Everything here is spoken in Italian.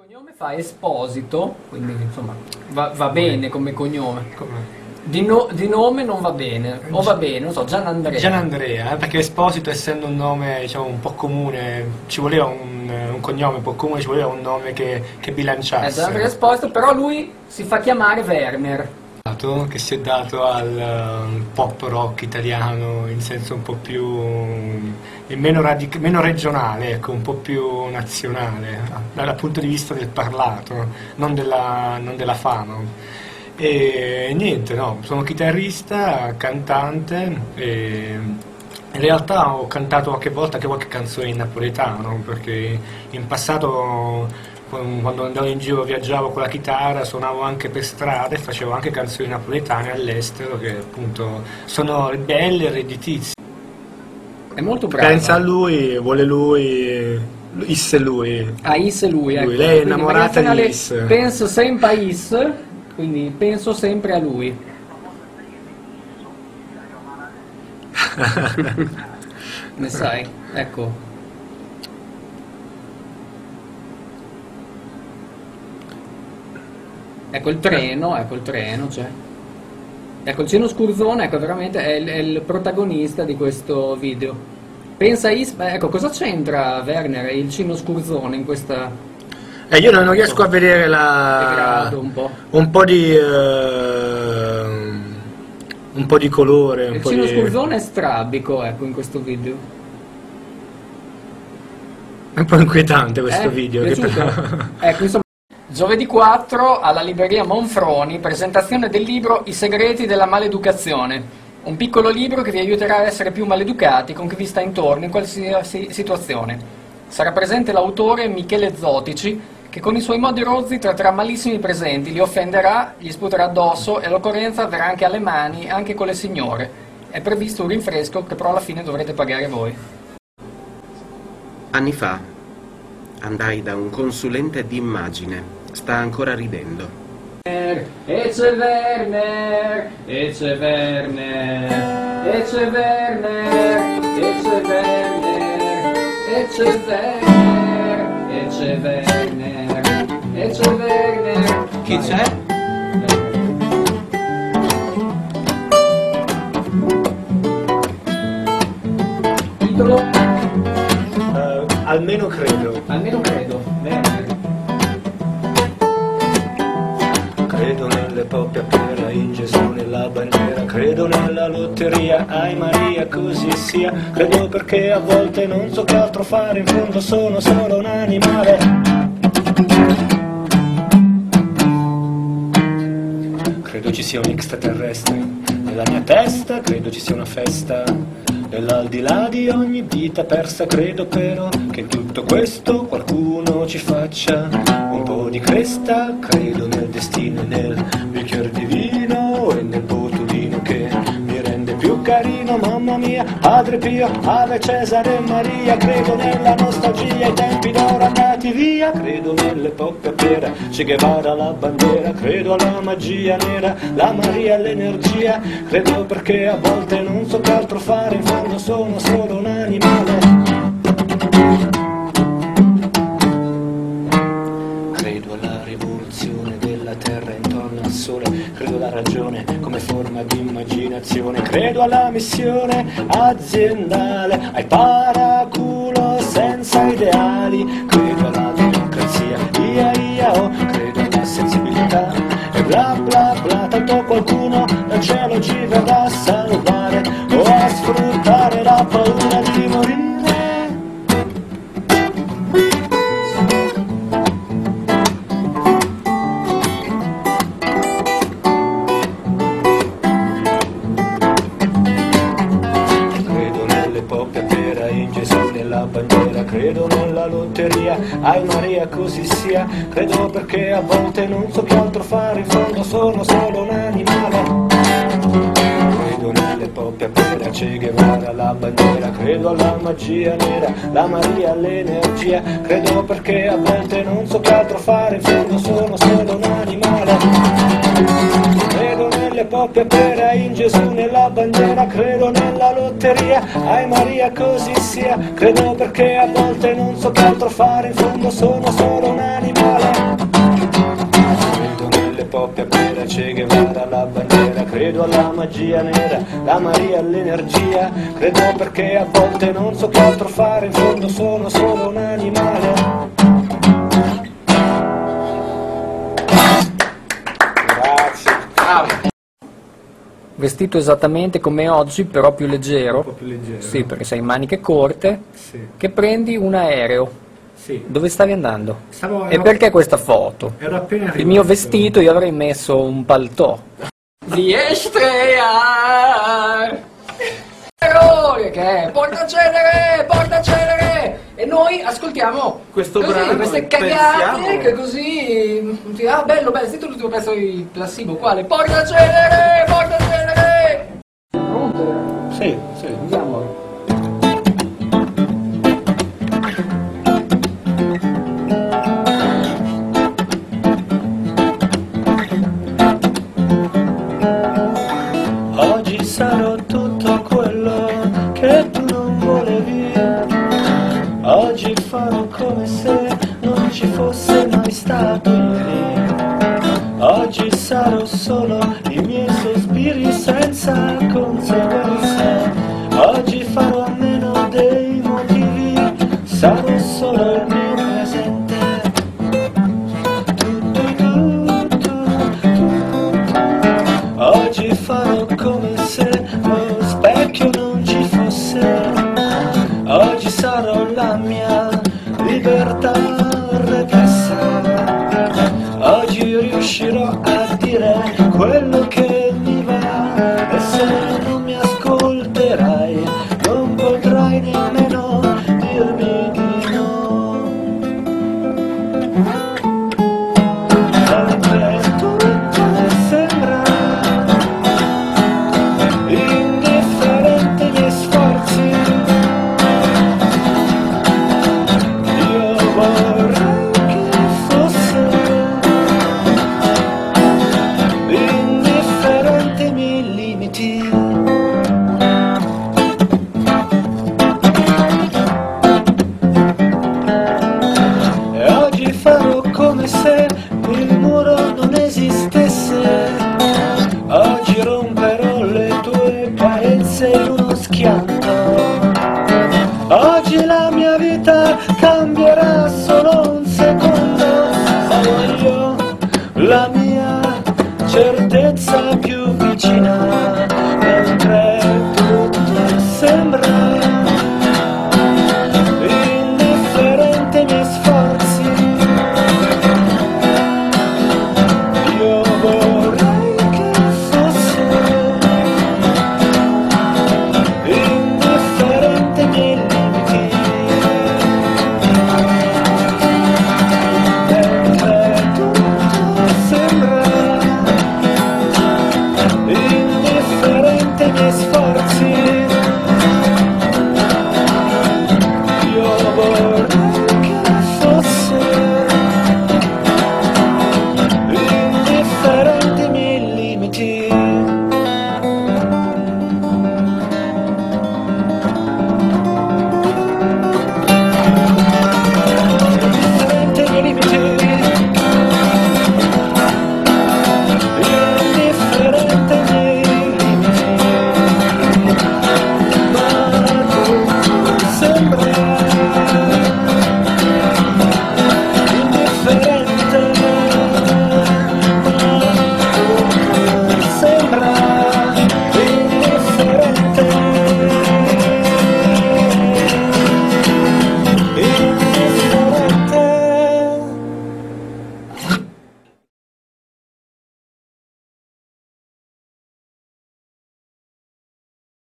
cognome fa Esposito, quindi insomma va, va bene come cognome. Di, no- di nome non va bene, o va bene, non so, Gian Andrea. Gian Andrea, eh, perché Esposito essendo un nome diciamo, un po' comune, ci voleva un, un cognome un po' comune, ci voleva un nome che, che bilanciasse. Gian Andrea Esposito, però lui si fa chiamare Werner. che si è dato al eh, pop rock italiano in senso un po' più eh, meno, radic- meno regionale, ecco, un po' più nazionale dal punto di vista del parlato, non della, non della fama. E niente, no, sono chitarrista, cantante e in realtà ho cantato qualche volta anche qualche canzone in napoletano perché in passato quando andavo in giro viaggiavo con la chitarra, suonavo anche per strada e facevo anche canzoni napoletane all'estero che appunto sono belle e redditizie. È molto bravo. Pensa a lui, vuole lui, Is lui. A Is e lui, ecco. Lui, lei è Quindi innamorata di Is. Penso sempre a Is, quindi penso sempre a lui. ne sai? Ecco. Ecco il treno, ecco il treno, c'è. Ecco il Cino Scurzone, ecco veramente è il, è il protagonista di questo video. Pensa a Is, beh, ecco cosa c'entra Werner e il Cino Scurzone in questa E io non riesco a vedere la... un po'? un po' di... eh, un po' di colore, Il Cino di... Scurzone è strabico, ecco, in questo video. È un po' inquietante questo Eh, video. però- ecco, insomma, giovedì 4 alla libreria Monfroni, presentazione del libro I segreti della maleducazione. Un piccolo libro che vi aiuterà a essere più maleducati con chi vi sta intorno in qualsiasi situazione. Sarà presente l'autore Michele Zotici, che con i suoi modi rozzi tratterà malissimo i presenti, li offenderà, gli sputerà addosso e l'occorrenza verrà anche alle mani, anche con le signore. È previsto un rinfresco che però alla fine dovrete pagare voi. Anni fa andai da un consulente d'immagine. Sta ancora ridendo. E c'è Werner, e c'è Werner, e c'è Werner, e c'è Werner, e c'è Werner, e c'è Werner, e c'è Werner. Chi c'è? Titolo? Eh, almeno credo. Almeno credo, in Gesù nella bandiera, credo nella lotteria, ai Maria così sia, credo perché a volte non so che altro fare, in fondo sono solo un animale. Credo ci sia un extraterrestre nella mia testa, credo ci sia una festa nell'aldilà di ogni vita persa, credo però che in tutto questo qualcuno ci faccia un po' di cresta, credo nel destino e nel bicchiere di carino, mamma mia, Padre Pio, Ave Cesare e Maria, credo nella nostalgia, i tempi d'oro andati via, credo nelle poppe a pera, Che Guevara la bandiera, credo alla magia nera, la Maria l'energia, credo perché a volte non so che altro fare, in fondo sono solo un animale. Forma di immaginazione, credo alla missione aziendale, ai paraculo senza ideali, credo alla democrazia, ia ia oh, credo alla sensibilità e bla bla bla, tanto qualcuno dal cielo ci credo nella lotteria, ai Maria così sia, credo perché a volte non so che altro fare, in fondo sono solo un animale. Credo nelle poppe a pera, Che Guevara la bandiera, credo alla magia nera, la Maria l'energia, credo perché a volte non so che altro fare, in fondo sono solo un animale. Poppe pera, in Gesù nella bandiera, credo nella lotteria, ai Maria così sia, credo perché a volte non so che altro fare, in fondo sono solo un animale. Credo nelle poppe pera, Che Guevara la bandiera, credo alla magia nera, la Maria all'energia, credo perché a volte non so che altro fare, in fondo sono solo un animale. Vestito esattamente come oggi, però più leggero. Un po' più leggero. Sì, perché sei maniche corte. Sì. Che prendi un aereo. Sì. Dove stavi andando? Stavo, E perché questa foto? Ero appena arrivato. Il mio vestito io avrei messo un paltò. Vi estrear! Errore che è? Porta celere, porta celere! E noi ascoltiamo Questo così, brano queste cagate che così... Ah bello, bello, senti l'ultimo pezzo di Placebo, quale? Porta! Pronto? Sì, sì. Andiamo. Oggi sarò tutto quello che tu non volevi. Oggi farò come se non ci fosse mai stato. Oggi sarò solo i miei sospiri senza conseguenze. Motivi, sarò solo il mio presente. Tu, tu, tu, tu, tu. Oggi farò come se lo specchio non ci fosse. Oggi sarò la mia libertà come